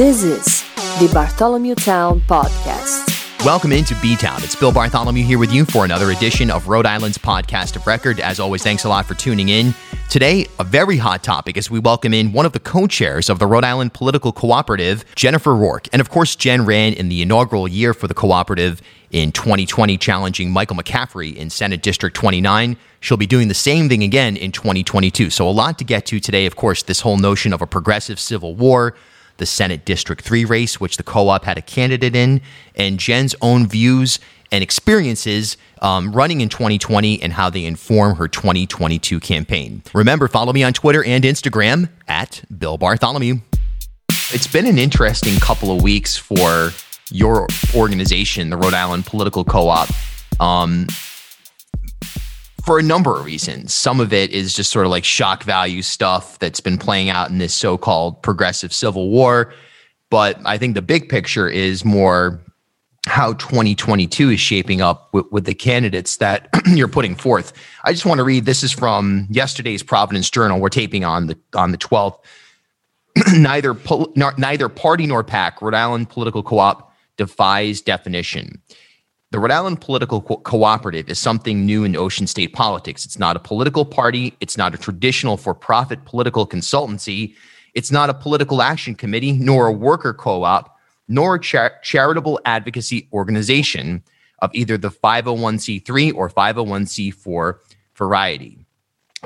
This is the Bartholomew Town Podcast. Welcome into B Town. It's Bill Bartholomew here with you for another edition of Rhode Island's podcast of record. As always, thanks a lot for tuning in. Today, a very hot topic as we welcome in one of the co chairs of the Rhode Island Political Cooperative, Jennifer Rourke. And of course, Jen ran in the inaugural year for the cooperative in 2020, challenging Michael McCaffrey in Senate District 29. She'll be doing the same thing again in 2022. So, a lot to get to today. Of course, this whole notion of a progressive civil war the Senate District 3 race, which the co op had a candidate in, and Jen's own views and experiences um, running in 2020 and how they inform her 2022 campaign. Remember, follow me on Twitter and Instagram at Bill Bartholomew. It's been an interesting couple of weeks for your organization, the Rhode Island Political Co op. Um, for a number of reasons. Some of it is just sort of like shock value stuff that's been playing out in this so called progressive civil war. But I think the big picture is more how 2022 is shaping up with, with the candidates that you're putting forth. I just want to read this is from yesterday's Providence Journal. We're taping on the on the 12th. neither pol- neither party nor pack, Rhode Island Political Co-op defies definition. The Rhode Island Political Co- Cooperative is something new in ocean state politics. It's not a political party. It's not a traditional for profit political consultancy. It's not a political action committee, nor a worker co op, nor a char- charitable advocacy organization of either the 501c3 or 501c4 variety.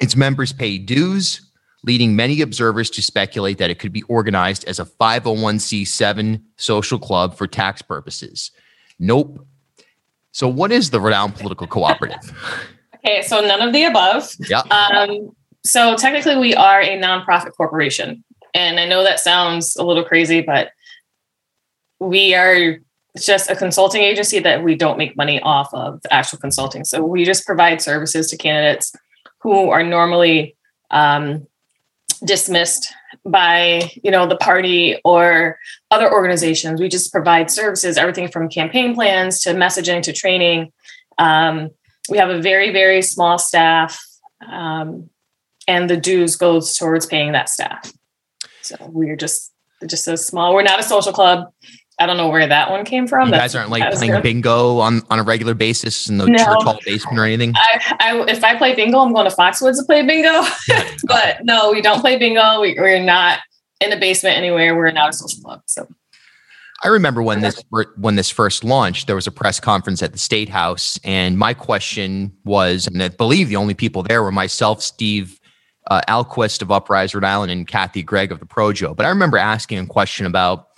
Its members pay dues, leading many observers to speculate that it could be organized as a 501c7 social club for tax purposes. Nope, so, what is the Rhode Island Political Cooperative? okay, so none of the above. Yeah. Um, so, technically, we are a nonprofit corporation. And I know that sounds a little crazy, but we are just a consulting agency that we don't make money off of the actual consulting. So, we just provide services to candidates who are normally um, dismissed by you know the party or other organizations. We just provide services everything from campaign plans to messaging to training. Um, we have a very very small staff um, and the dues goes towards paying that staff. So we're just just a small we're not a social club I don't know where that one came from. You guys aren't like playing bingo on, on a regular basis in the no. church hall basement or anything. I, I, if I play bingo, I'm going to Foxwoods to play bingo. but no, we don't play bingo. We, we're not in a basement anywhere. We're not a social club. So. I remember when this when this first launched, there was a press conference at the State House, and my question was, and I believe the only people there were myself, Steve uh, Ahlquist of Uprise Rhode Island, and Kathy Gregg of the Projo. But I remember asking a question about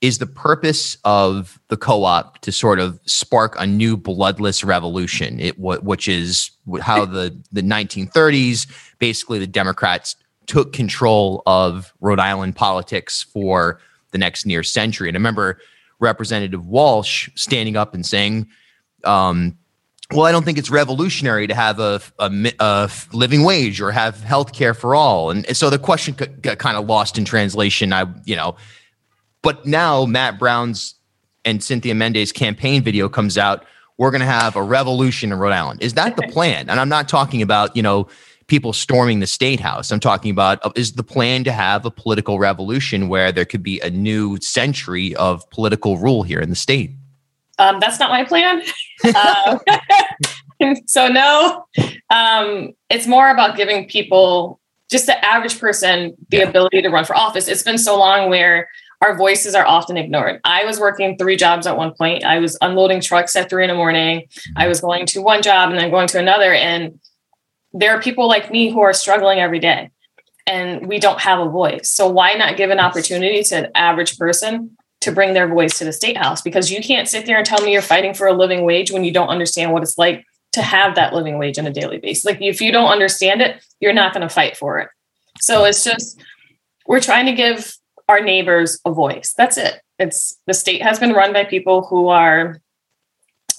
is the purpose of the co-op to sort of spark a new bloodless revolution it which is how the the 1930s basically the democrats took control of rhode island politics for the next near century and i remember representative walsh standing up and saying um, well, I don't think it's revolutionary to have a, a, a, living wage or have health care for all. And, so the question got kind of lost in translation. I, you know, but now Matt Brown's and Cynthia Mendes campaign video comes out. We're going to have a revolution in Rhode Island. Is that the plan? And I'm not talking about, you know, people storming the state house. I'm talking about uh, is the plan to have a political revolution where there could be a new century of political rule here in the state? Um, that's not my plan. uh, so no, um, it's more about giving people, just the average person, the yeah. ability to run for office. It's been so long where our voices are often ignored. I was working three jobs at one point. I was unloading trucks at three in the morning. I was going to one job and then going to another. And there are people like me who are struggling every day and we don't have a voice. So why not give an opportunity to an average person to bring their voice to the state house? Because you can't sit there and tell me you're fighting for a living wage when you don't understand what it's like to have that living wage on a daily basis. Like if you don't understand it, you're not going to fight for it. So it's just we're trying to give our neighbors a voice. That's it. It's the state has been run by people who are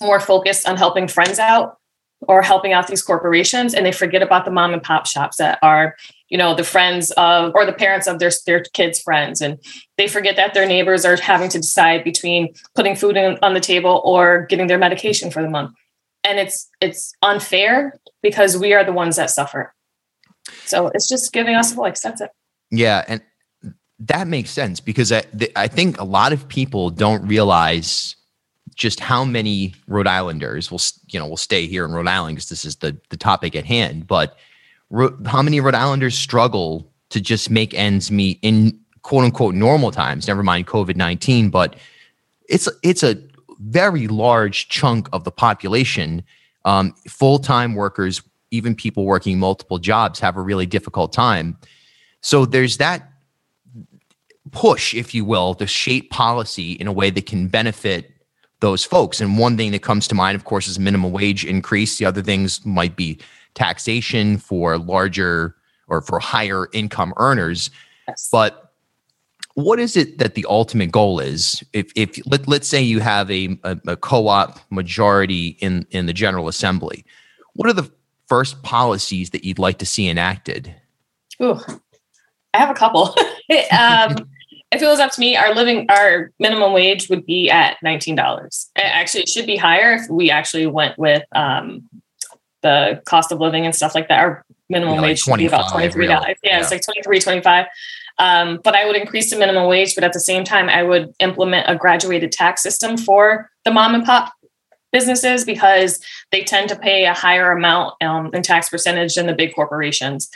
more focused on helping friends out or helping out these corporations and they forget about the mom and pop shops that are you know the friends of or the parents of their their kids friends. And they forget that their neighbors are having to decide between putting food in, on the table or getting their medication for the month. And it's it's unfair because we are the ones that suffer. So it's just giving us a voice. That's it. Yeah and that makes sense because I, I think a lot of people don't realize just how many Rhode Islanders will you know will stay here in Rhode Island because this is the the topic at hand. But ro- how many Rhode Islanders struggle to just make ends meet in quote unquote normal times? Never mind COVID nineteen, but it's it's a very large chunk of the population. Um, Full time workers, even people working multiple jobs, have a really difficult time. So there's that push, if you will, to shape policy in a way that can benefit those folks. And one thing that comes to mind, of course, is minimum wage increase. The other things might be taxation for larger or for higher income earners. Yes. But what is it that the ultimate goal is? If, if let, let's say you have a, a, a co-op majority in, in the General Assembly, what are the first policies that you'd like to see enacted? Ooh, I have a couple. um, if it was up to me, our living our minimum wage would be at nineteen dollars. Actually, it should be higher if we actually went with um, the cost of living and stuff like that. Our minimum yeah, wage should be about twenty three dollars. Yeah, yeah, it's like 23 25 um, but I would increase the minimum wage, but at the same time, I would implement a graduated tax system for the mom and pop businesses because they tend to pay a higher amount um, in tax percentage than the big corporations.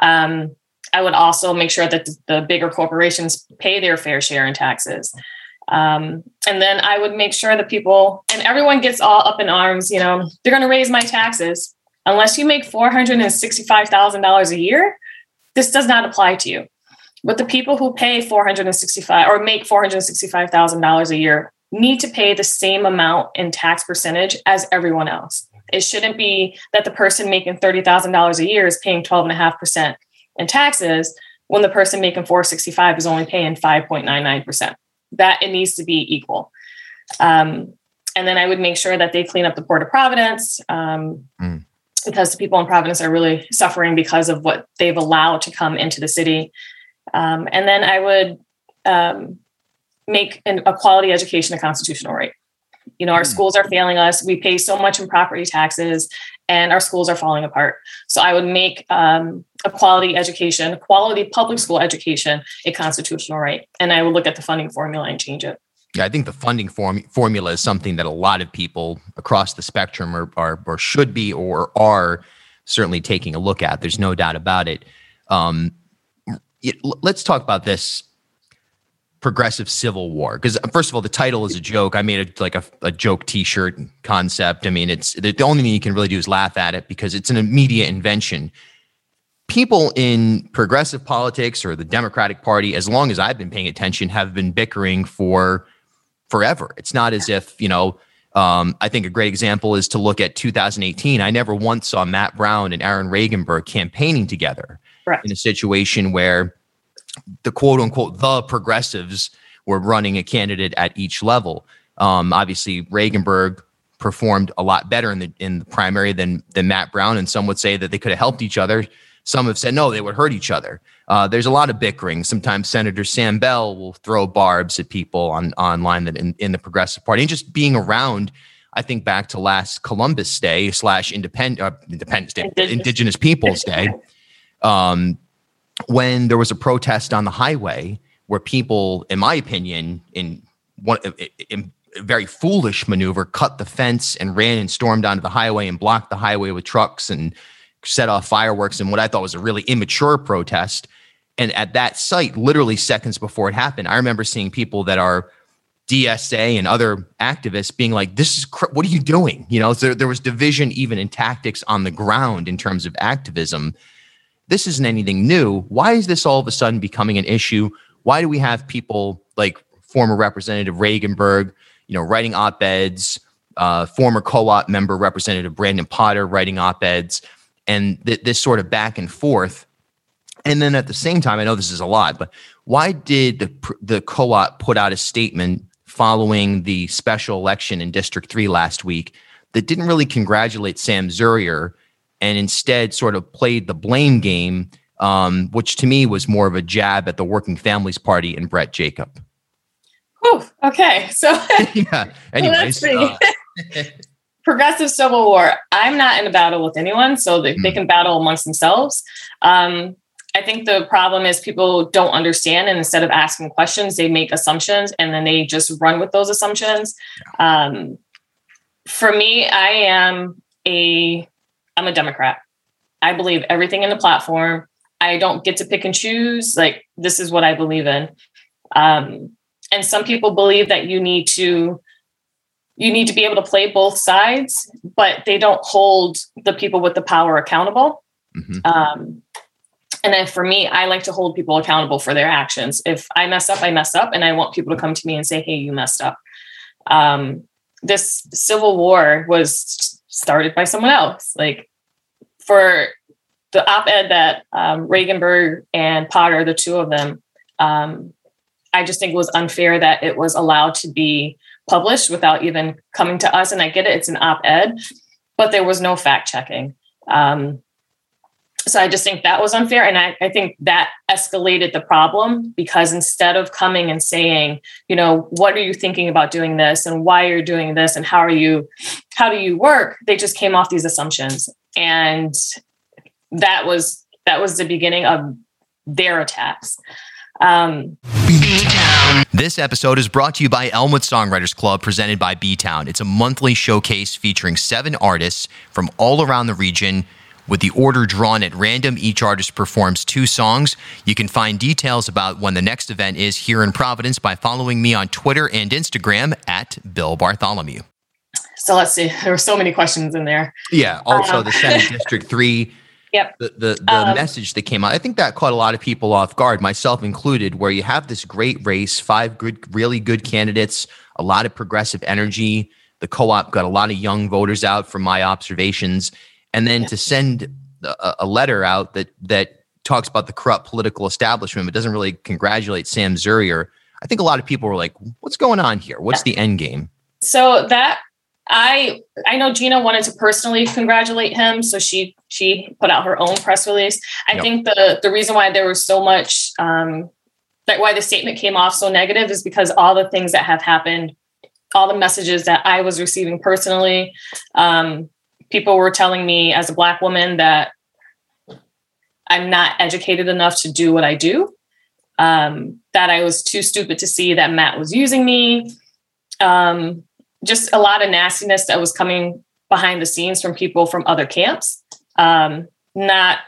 Um, I would also make sure that the bigger corporations pay their fair share in taxes. Um, and then I would make sure that people and everyone gets all up in arms, you know, they're going to raise my taxes. Unless you make $465,000 a year, this does not apply to you. But the people who pay 465 or make $465,000 a year need to pay the same amount in tax percentage as everyone else. It shouldn't be that the person making $30,000 a year is paying 12.5% in taxes when the person making 465 is only paying 5.99%. That it needs to be equal. Um, and then I would make sure that they clean up the Port of Providence um, mm. because the people in Providence are really suffering because of what they've allowed to come into the city. Um, and then I would um, make an, a quality education a constitutional right. You know, our mm. schools are failing us. We pay so much in property taxes, and our schools are falling apart. So I would make um, a quality education, quality public school education, a constitutional right, and I would look at the funding formula and change it. Yeah, I think the funding form, formula is something that a lot of people across the spectrum are, are or should be or are certainly taking a look at. There's no doubt about it. Um, it let's talk about this progressive civil war because uh, first of all the title is a joke i made a like a, a joke t-shirt concept i mean it's the only thing you can really do is laugh at it because it's an immediate invention people in progressive politics or the democratic party as long as i've been paying attention have been bickering for forever it's not as if you know um, I think a great example is to look at 2018. I never once saw Matt Brown and Aaron Regunberg campaigning together Correct. in a situation where the quote unquote the progressives were running a candidate at each level. Um, obviously, Regunberg performed a lot better in the in the primary than than Matt Brown, and some would say that they could have helped each other. Some have said no, they would hurt each other. Uh, there's a lot of bickering. Sometimes Senator Sam Bell will throw barbs at people on online that in, in the Progressive Party, and just being around. I think back to last Columbus Day slash Independent uh, Independence Day, Indigenous, Indigenous Peoples Day. Um, when there was a protest on the highway where people, in my opinion, in one in a very foolish maneuver, cut the fence and ran and stormed onto the highway and blocked the highway with trucks and set off fireworks and what I thought was a really immature protest. And at that site, literally seconds before it happened, I remember seeing people that are DSA and other activists being like, "This is cr- what are you doing?" You know, so there was division even in tactics on the ground in terms of activism this isn't anything new. Why is this all of a sudden becoming an issue? Why do we have people like former Representative Regunberg, you know, writing op-eds, uh, former co-op member Representative Brandon Potter writing op-eds, and th- this sort of back and forth. And then at the same time, I know this is a lot, but why did the the co-op put out a statement following the special election in District Three last week that didn't really congratulate Sam Zurier and instead sort of played the blame game, um, which to me was more of a jab at the Working Families Party and Brett Jacob. Oh, okay. So, yeah. Anyways, uh, progressive civil war. I'm not in a battle with anyone, so they, mm. they hmm. can battle amongst themselves. Um, I think the problem is people don't understand, and instead of asking questions, they make assumptions, and then they just run with those assumptions. Um, for me, I am a I'm a Democrat. I believe everything in the platform. I don't get to pick and choose. Like this is what I believe in. Um, and some people believe that you need to you need to be able to play both sides, but they don't hold the people with the power accountable. Mm-hmm. Um, and then for me, I like to hold people accountable for their actions. If I mess up, I mess up, and I want people to come to me and say, "Hey, you messed up." Um, this civil war was started by someone else. Like for the op-ed that um, Regunberg and Potter, the two of them, um, I just think it was unfair that it was allowed to be published without even coming to us. And I get it; it's an op-ed, but there was no fact checking. Um, so I just think that was unfair. And I, I think that escalated the problem because instead of coming and saying, you know, what are you thinking about doing this and why you're doing this and how are you, how do you work? They just came off these assumptions. And that was that was the beginning of their attacks. Um, this episode is brought to you by Elmwood Songwriters Club, presented by B Town. It's a monthly showcase featuring seven artists from all around the region with the order drawn at random, each artist performs two songs. You can find details about when the next event is here in Providence by following me on Twitter and Instagram at Bill Bartholomew. So let's see. There were so many questions in there. Yeah. Also, um, the Senate District 3. Yep. The the, the um, message that came out, I think that caught a lot of people off guard, myself included, where you have this great race, five good, really good candidates, a lot of progressive energy. The co-op got a lot of young voters out from my observations and then yeah. to send a, a, letter out that that talks about the corrupt political establishment but doesn't really congratulate Sam Zurier. I think a lot of people were like, "What's going on here? What's the end game?" So that I I know Gina wanted to personally congratulate him, so she she put out her own press release. I yep. think the the reason why there was so much um, that why the statement came off so negative is because all the things that have happened, all the messages that I was receiving personally, um, people were telling me as a black woman that I'm not educated enough to do what I do. Um, that I was too stupid to see that Matt was using me. Um, just a lot of nastiness that was coming behind the scenes from people from other camps. Um, not,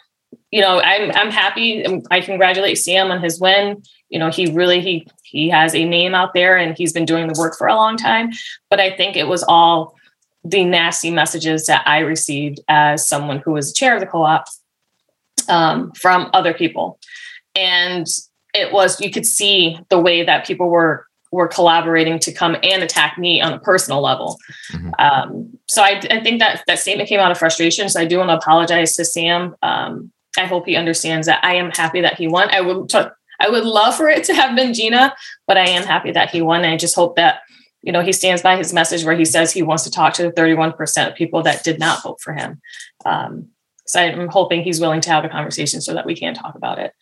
you know, I'm I'm happy. I congratulate Sam on his win. You know, he really he he has a name out there and he's been doing the work for a long time. But I think it was all the nasty messages that I received as someone who was chair of the co-op um, from other people, and it was you could see the way that people were were collaborating to come and attack me on a personal level. Mm-hmm. Um, so I, I, think that that statement came out of frustration. So I do want to apologize to Sam. Um, I hope he understands that I am happy that he won. I would t- I would love for it to have been Gina, but I am happy that he won. I just hope that you know, he stands by his message where he says he wants to talk to the 31% of people that did not vote for him. Um, so I'm hoping he's willing to have a conversation so that we can talk about it.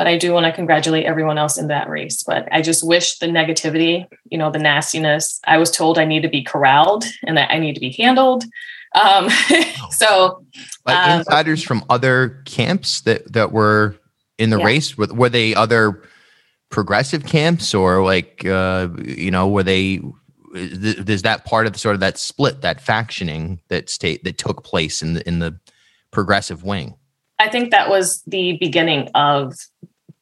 But I do want to congratulate everyone else in that race. But I just wish the negativity, you know, the nastiness. I was told I need to be corralled and that I need to be handled. Um, so, like um, insiders from other camps that that were in the yeah. race, were, were they other? progressive camps or like uh, you know were they is that part of the, sort of that split that factioning that state that took place in the in the progressive wing i think that was the beginning of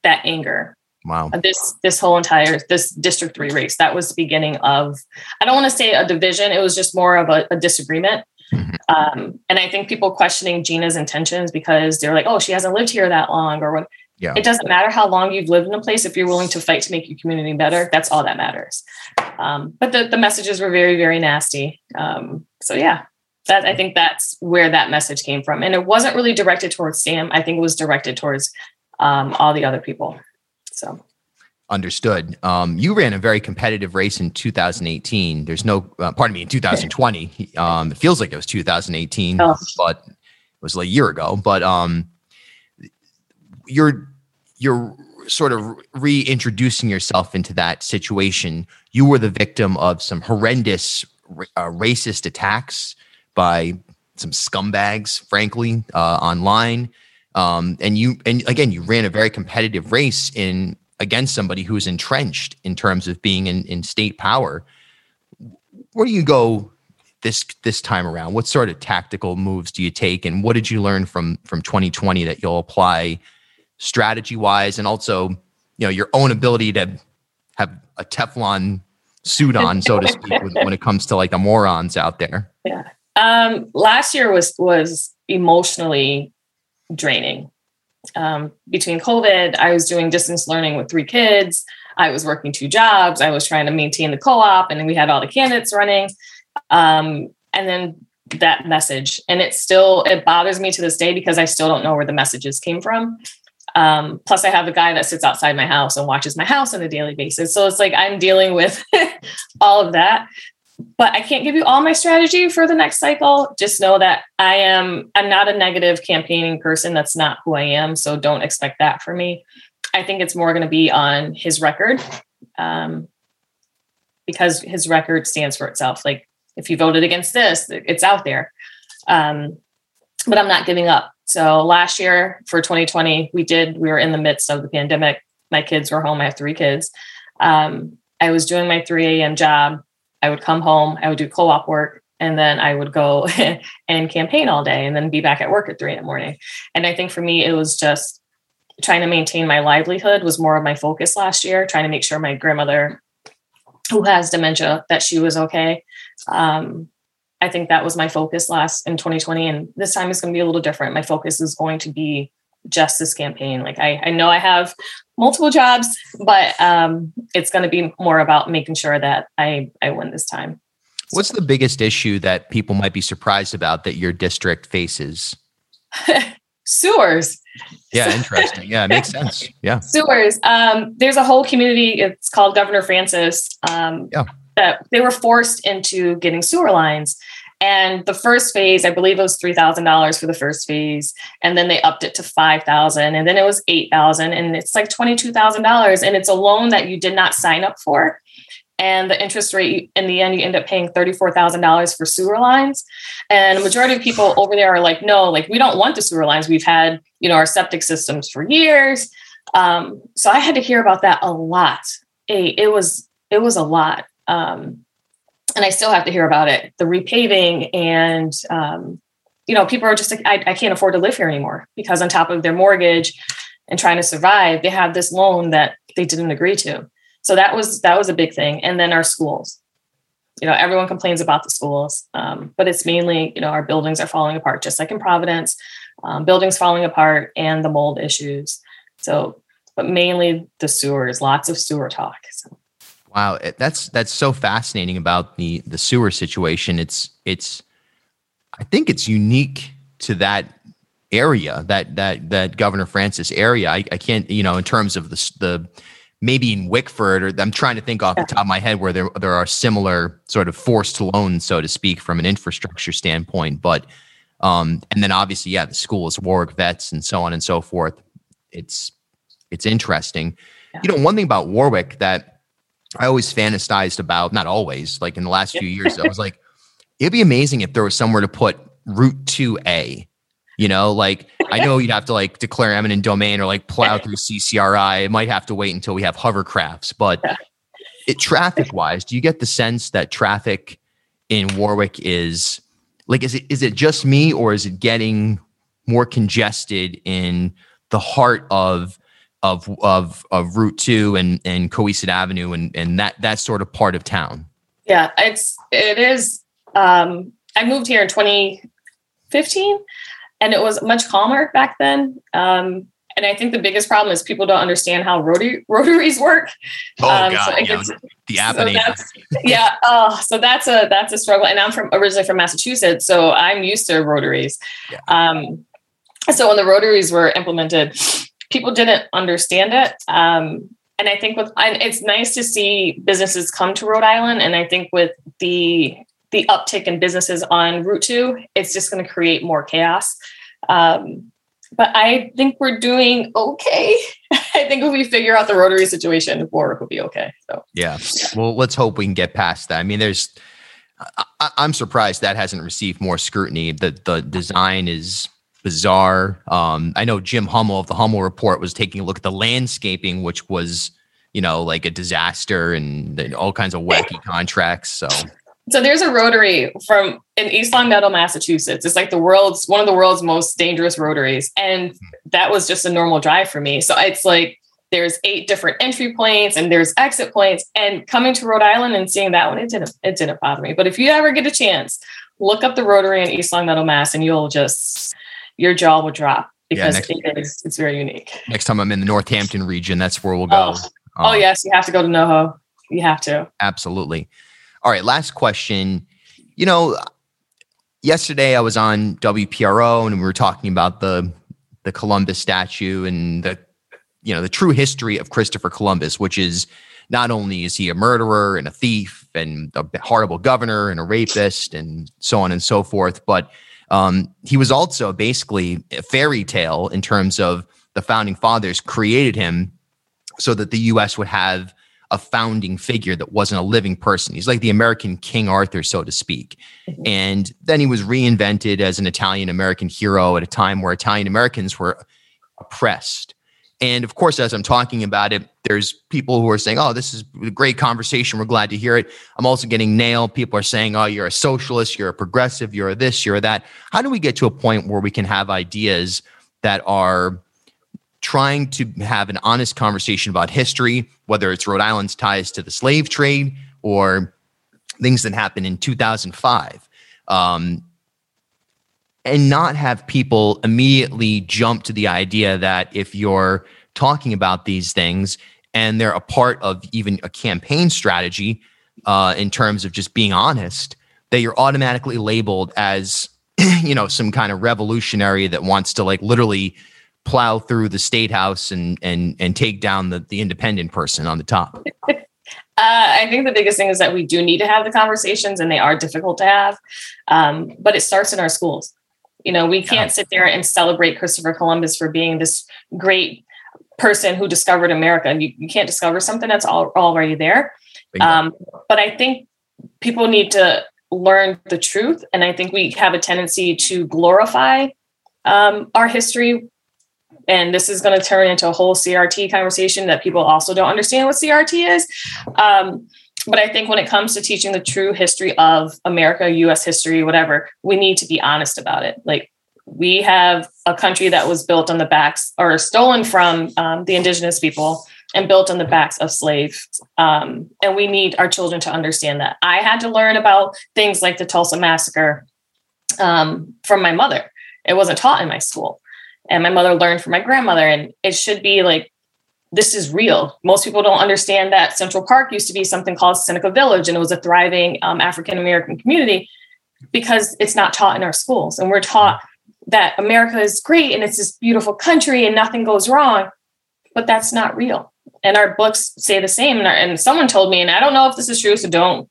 that anger wow this this whole entire this district 3 race that was the beginning of i don't want to say a division it was just more of a, a disagreement mm-hmm. um, and i think people questioning gina's intentions because they're like oh she hasn't lived here that long or what yeah. It doesn't matter how long you've lived in a place. If you're willing to fight to make your community better, that's all that matters. Um, but the, the messages were very, very nasty. Um, so yeah, that I think that's where that message came from. And it wasn't really directed towards Sam. I think it was directed towards um, all the other people. So understood. Um, you ran a very competitive race in 2018. There's no, uh, pardon me, in 2020. um, it feels like it was 2018, oh. but it was like a year ago. But um, you're you're sort of reintroducing yourself into that situation. You were the victim of some horrendous uh, racist attacks by some scumbags, frankly, uh, online. Um, and you and again, you ran a very competitive race in against somebody who's entrenched in terms of being in, in state power. Where do you go this this time around? What sort of tactical moves do you take, and what did you learn from from 2020 that you'll apply strategy wise, and also you know your own ability to have a Teflon suit on, so to speak, when, it comes to like the morons out there? Yeah. Um, last year was was emotionally draining. Um, between COVID, I was doing distance learning with three kids. I was working two jobs. I was trying to maintain the co-op, and we had all the candidates running. Um, and then that message, and it still it bothers me to this day because I still don't know where the messages came from. Um, plus, I have a guy that sits outside my house and watches my house on a daily basis. So it's like I'm dealing with all of that. But I can't give you all my strategy for the next cycle. Just know that I am I'm not a negative campaigning person. That's not who I am. So don't expect that for me. I think it's more going to be on his record, um, because his record stands for itself. Like if you voted against this, it's out there. Um, but I'm not giving up. So last year for 2020, we did, we were in the midst of the pandemic. My kids were home. I have three kids. Um, I was doing my 3 a.m. job. I would come home, I would do co op work, and then I would go and campaign all day and then be back at work at three in the morning. And I think for me, it was just trying to maintain my livelihood was more of my focus last year, trying to make sure my grandmother, who has dementia, that she was okay. Um, I think that was my focus last in 2020. And this time is going to be a little different. My focus is going to be just this campaign. Like I, I know I have multiple jobs, but um, it's going to be more about making sure that I, I win this time. What's the biggest issue that people might be surprised about that your district faces? Sewers. Yeah, interesting. Yeah, it makes sense. Yeah. Sewers. Um, there's a whole community, it's called Governor Francis. Um, yeah that they were forced into getting sewer lines. And the first phase, I believe it was three thousand dollars for the first phase, and then they upped it to five thousand, and then it was eight thousand, and it's like twenty two thousand dollars, and it's a loan that you did not sign up for, and the interest rate in the end you end up paying thirty four thousand dollars for sewer lines, and the majority of people over there are like, no, like we don't want the sewer lines. We've had you know our septic systems for years, um, so I had to hear about that a lot. it was it was a lot um, and I still have to hear about it. The repaving and um, you know, people are just like, I, I can't afford to live here anymore because on top of their mortgage and trying to survive, they have this loan that they didn't agree to. So that was that was a big thing. And then our schools. You know, everyone complains about the schools, um, but it's mainly you know our buildings are falling apart, just like in Providence, um, buildings falling apart and the mold issues. So, but mainly the sewers, lots of sewer talk. So. Wow, that's that's so fascinating about the the sewer situation. It's it's I think it's unique to that area that that that Governor Francis area. I, I can't you know in terms of the the maybe in Wickford or I'm trying to think off the top of my head where there there are similar sort of forced loans so to speak from an infrastructure standpoint, but um and then obviously yeah the schools Warwick vets and so on and so forth. It's it's interesting. Yeah. You know one thing about Warwick that I always fantasized about, not always, like in the last few years, I was like, it'd be amazing if there was somewhere to put Route 2A. You know, like I know you'd have to like declare eminent domain or like plow through CCRI. It might have to wait until we have hovercrafts, but it traffic wise, do you get the sense that traffic in Warwick is like is it is it just me or is it getting more congested in the heart of of of of Route Two and and Cowesett Avenue and and that that sort of part of town. Yeah, it's it is. Um, I moved here in 2015, and it was much calmer back then. Um, and I think the biggest problem is people don't understand how rotary rotaries work. Oh um, God, so yeah, gets, the app so yeah. Oh, so that's a that's a struggle. And I'm from originally from Massachusetts, so I'm used to rotaries. Yeah. Um, so when the rotaries were implemented, people didn't understand it. Um, and I think with and it's nice to see businesses come to Rhode Island. And I think with the the uptick in businesses on Route Two, it's just going to create more chaos. Um, but I think we're doing okay. I think if we figure out the rotary situation, Warwick will be okay. So yeah. Well, let's hope we can get past that. I mean, there's I, am surprised that hasn't received more scrutiny. That the design is bizarre. Um, I know Jim Hummel of the Hummel Report was taking a look at the landscaping, which was, you know, like a disaster and, and all kinds of wacky contracts. So, so there's a rotary from in East Longmeadow, Massachusetts. It's like the world's one of the world's most dangerous rotaries, and that was just a normal drive for me. So it's like there's eight different entry points and there's exit points. And coming to Rhode Island and seeing that one, it didn't it didn't bother me. But if you ever get a chance, look up the rotary in East Longmeadow, Mass, and you'll just your jaw will drop because yeah, next, it is, it's very unique. Next time I'm in the Northampton region, that's where we'll go. Oh, um, oh yes, you have to go to NoHo. You have to. Absolutely. All right, last question. You know, yesterday I was on WPRO and we were talking about the the Columbus statue and the you know the true history of Christopher Columbus, which is not only is he a murderer and a thief and a horrible governor and a rapist and so on and so forth, but um, he was also basically a fairy tale in terms of the founding fathers created him so that the U.S. would have a founding figure that wasn't a living person. He's like the American King Arthur, so to speak. Mm-hmm. And then he was reinvented as an Italian American hero at a time where Italian Americans were oppressed. And of course, as I'm talking about it, there's people who are saying, Oh, this is a great conversation. We're glad to hear it. I'm also getting nailed. People are saying, Oh, you're a socialist, you're a progressive, you're a this, you're a that. How do we get to a point where we can have ideas that are trying to have an honest conversation about history, whether it's Rhode Island's ties to the slave trade or things that happened in 2005? Um, and not have people immediately jump to the idea that if you're talking about these things and they're a part of even a campaign strategy uh, in terms of just being honest, that you're automatically labeled as, you know, some kind of revolutionary that wants to like literally plow through the state house and and and take down the the independent person on the top. Uh, I think the biggest thing is that we do need to have the conversations, and they are difficult to have. Um, but it starts in our schools. You know, we can't sit there and celebrate Christopher Columbus for being this great person who discovered America. You, you can't discover something that's all, already there. Um, but I think people need to learn the truth. And I think we have a tendency to glorify um, our history. And this is going to turn into a whole CRT conversation that people also don't understand what CRT is. Um, but I think when it comes to teaching the true history of America, US history, whatever, we need to be honest about it. Like we have a country that was built on the backs or stolen from um, the indigenous people and built on the backs of slaves. Um, and we need our children to understand that. I had to learn about things like the Tulsa Massacre um, from my mother. It wasn't taught in my school. And my mother learned from my grandmother. And it should be like this is real. Most people don't understand that Central Park used to be something called Seneca Village, and it was a thriving um, African American community because it's not taught in our schools. And we're taught that America is great and it's this beautiful country and nothing goes wrong, but that's not real. And our books say the same. And, our, and someone told me, and I don't know if this is true, so don't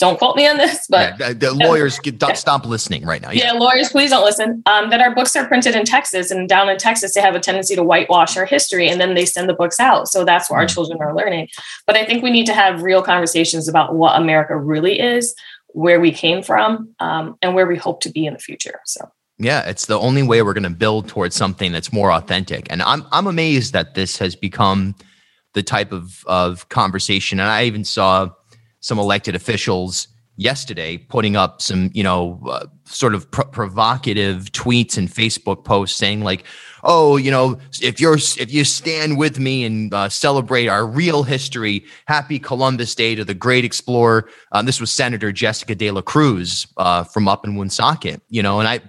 don't quote me on this, but yeah, the lawyers get, yeah. stop listening right now. Yeah. yeah, lawyers, please don't listen. Um, that our books are printed in Texas, and down in Texas, they have a tendency to whitewash our history, and then they send the books out. So that's where mm-hmm. our mm. children are learning. But I think we need to have real conversations about what America really is, where we came from, um, and where we hope to be in the future. So. Yeah, it's the only way we're going to build towards something that's more authentic. And I'm I'm amazed that this has become the type of of conversation. And I even saw some elected officials yesterday putting up some you know uh, sort of provocative tweets and facebook posts saying like oh you know if you're if you stand with me and uh, celebrate our real history happy columbus day to the great explorer. Um, this was senator jessica de la cruz uh, from up in woonsocket you know and i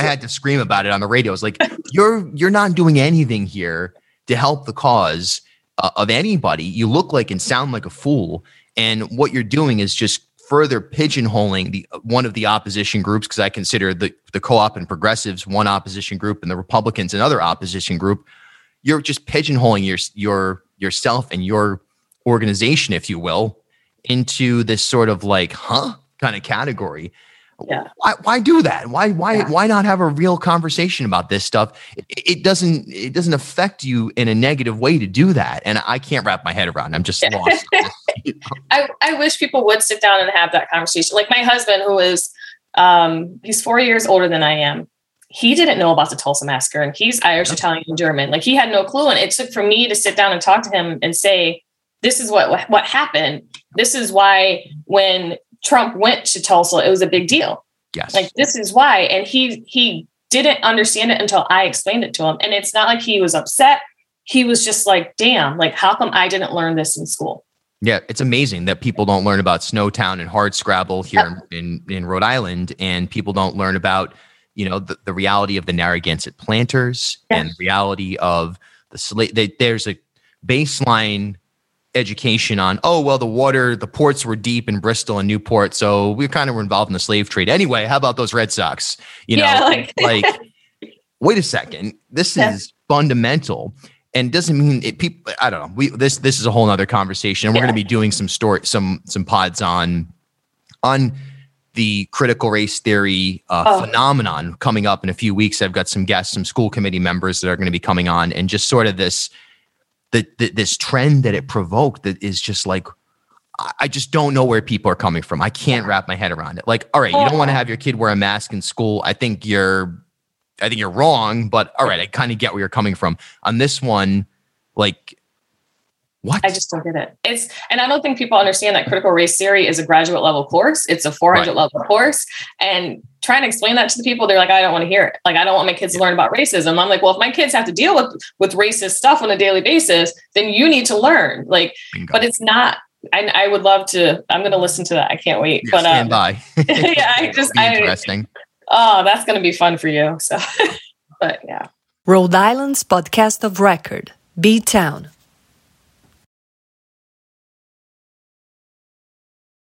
i had to scream about it on the radio. I was like you're you're not doing anything here to help the cause uh, of anybody. You look like and sound like a fool and what you're doing is just further pigeonholing the one of the opposition groups because I consider the the co-op and progressives one opposition group and the Republicans another opposition group. You're just pigeonholing your your yourself and your organization, if you will, into this sort of like, huh, kind of category yeah. why, why do that why why yeah. why not have a real conversation about this stuff it, it, doesn't it doesn't affect you in a negative way to do that and i can't wrap my head around i'm just lost I, I wish people would sit down and have that conversation like my husband who is um he's four years older than i am he didn't know about the Tulsa massacre and he's Irish, Italian, and German. Like he had no clue. And it took for me to sit down and talk to him and say, this is what what happened. This is why when Trump went to Tulsa, it was a big deal. Yes. Like this is why. And he he didn't understand it until I explained it to him. And it's not like he was upset. He was just like, damn, like how come I didn't learn this in school? Yeah, it's amazing that people don't learn about Snowtown and hard scrabble here in, in Rhode Island, and people don't learn about you know the, the reality of the Narragansett planters and the reality of the slave. There's a baseline education on oh well the water the ports were deep in bristol and newport so we kind of were involved in the slave trade anyway how about those red sox you know yeah, like, like wait a second this yeah. is fundamental and doesn't mean it people i don't know we this this is a whole nother conversation and we're yeah. going to be doing some story some some pods on on the critical race theory uh, oh. phenomenon coming up in a few weeks i've got some guests some school committee members that are going to be coming on and just sort of this the, the, this trend that it provoked that is just like I just don't know where people are coming from. I can't wrap my head around it. Like, all right, you don't want to have your kid wear a mask in school. I think you're I think you're wrong, but all right, I kind of get where you're coming from. On this one, like what? I just don't get it. It's and I don't think people understand that critical race theory is a graduate level course. It's a 400 right. level course, and trying to explain that to the people, they're like, I don't want to hear it. Like, I don't want my kids to learn about racism. I'm like, well, if my kids have to deal with with racist stuff on a daily basis, then you need to learn. Like, Bingo. but it's not. I, I would love to. I'm going to listen to that. I can't wait. Yeah, but stand um, by. yeah, I just I, interesting. Oh, that's going to be fun for you. So, but yeah. Rhode Island's podcast of record, B Town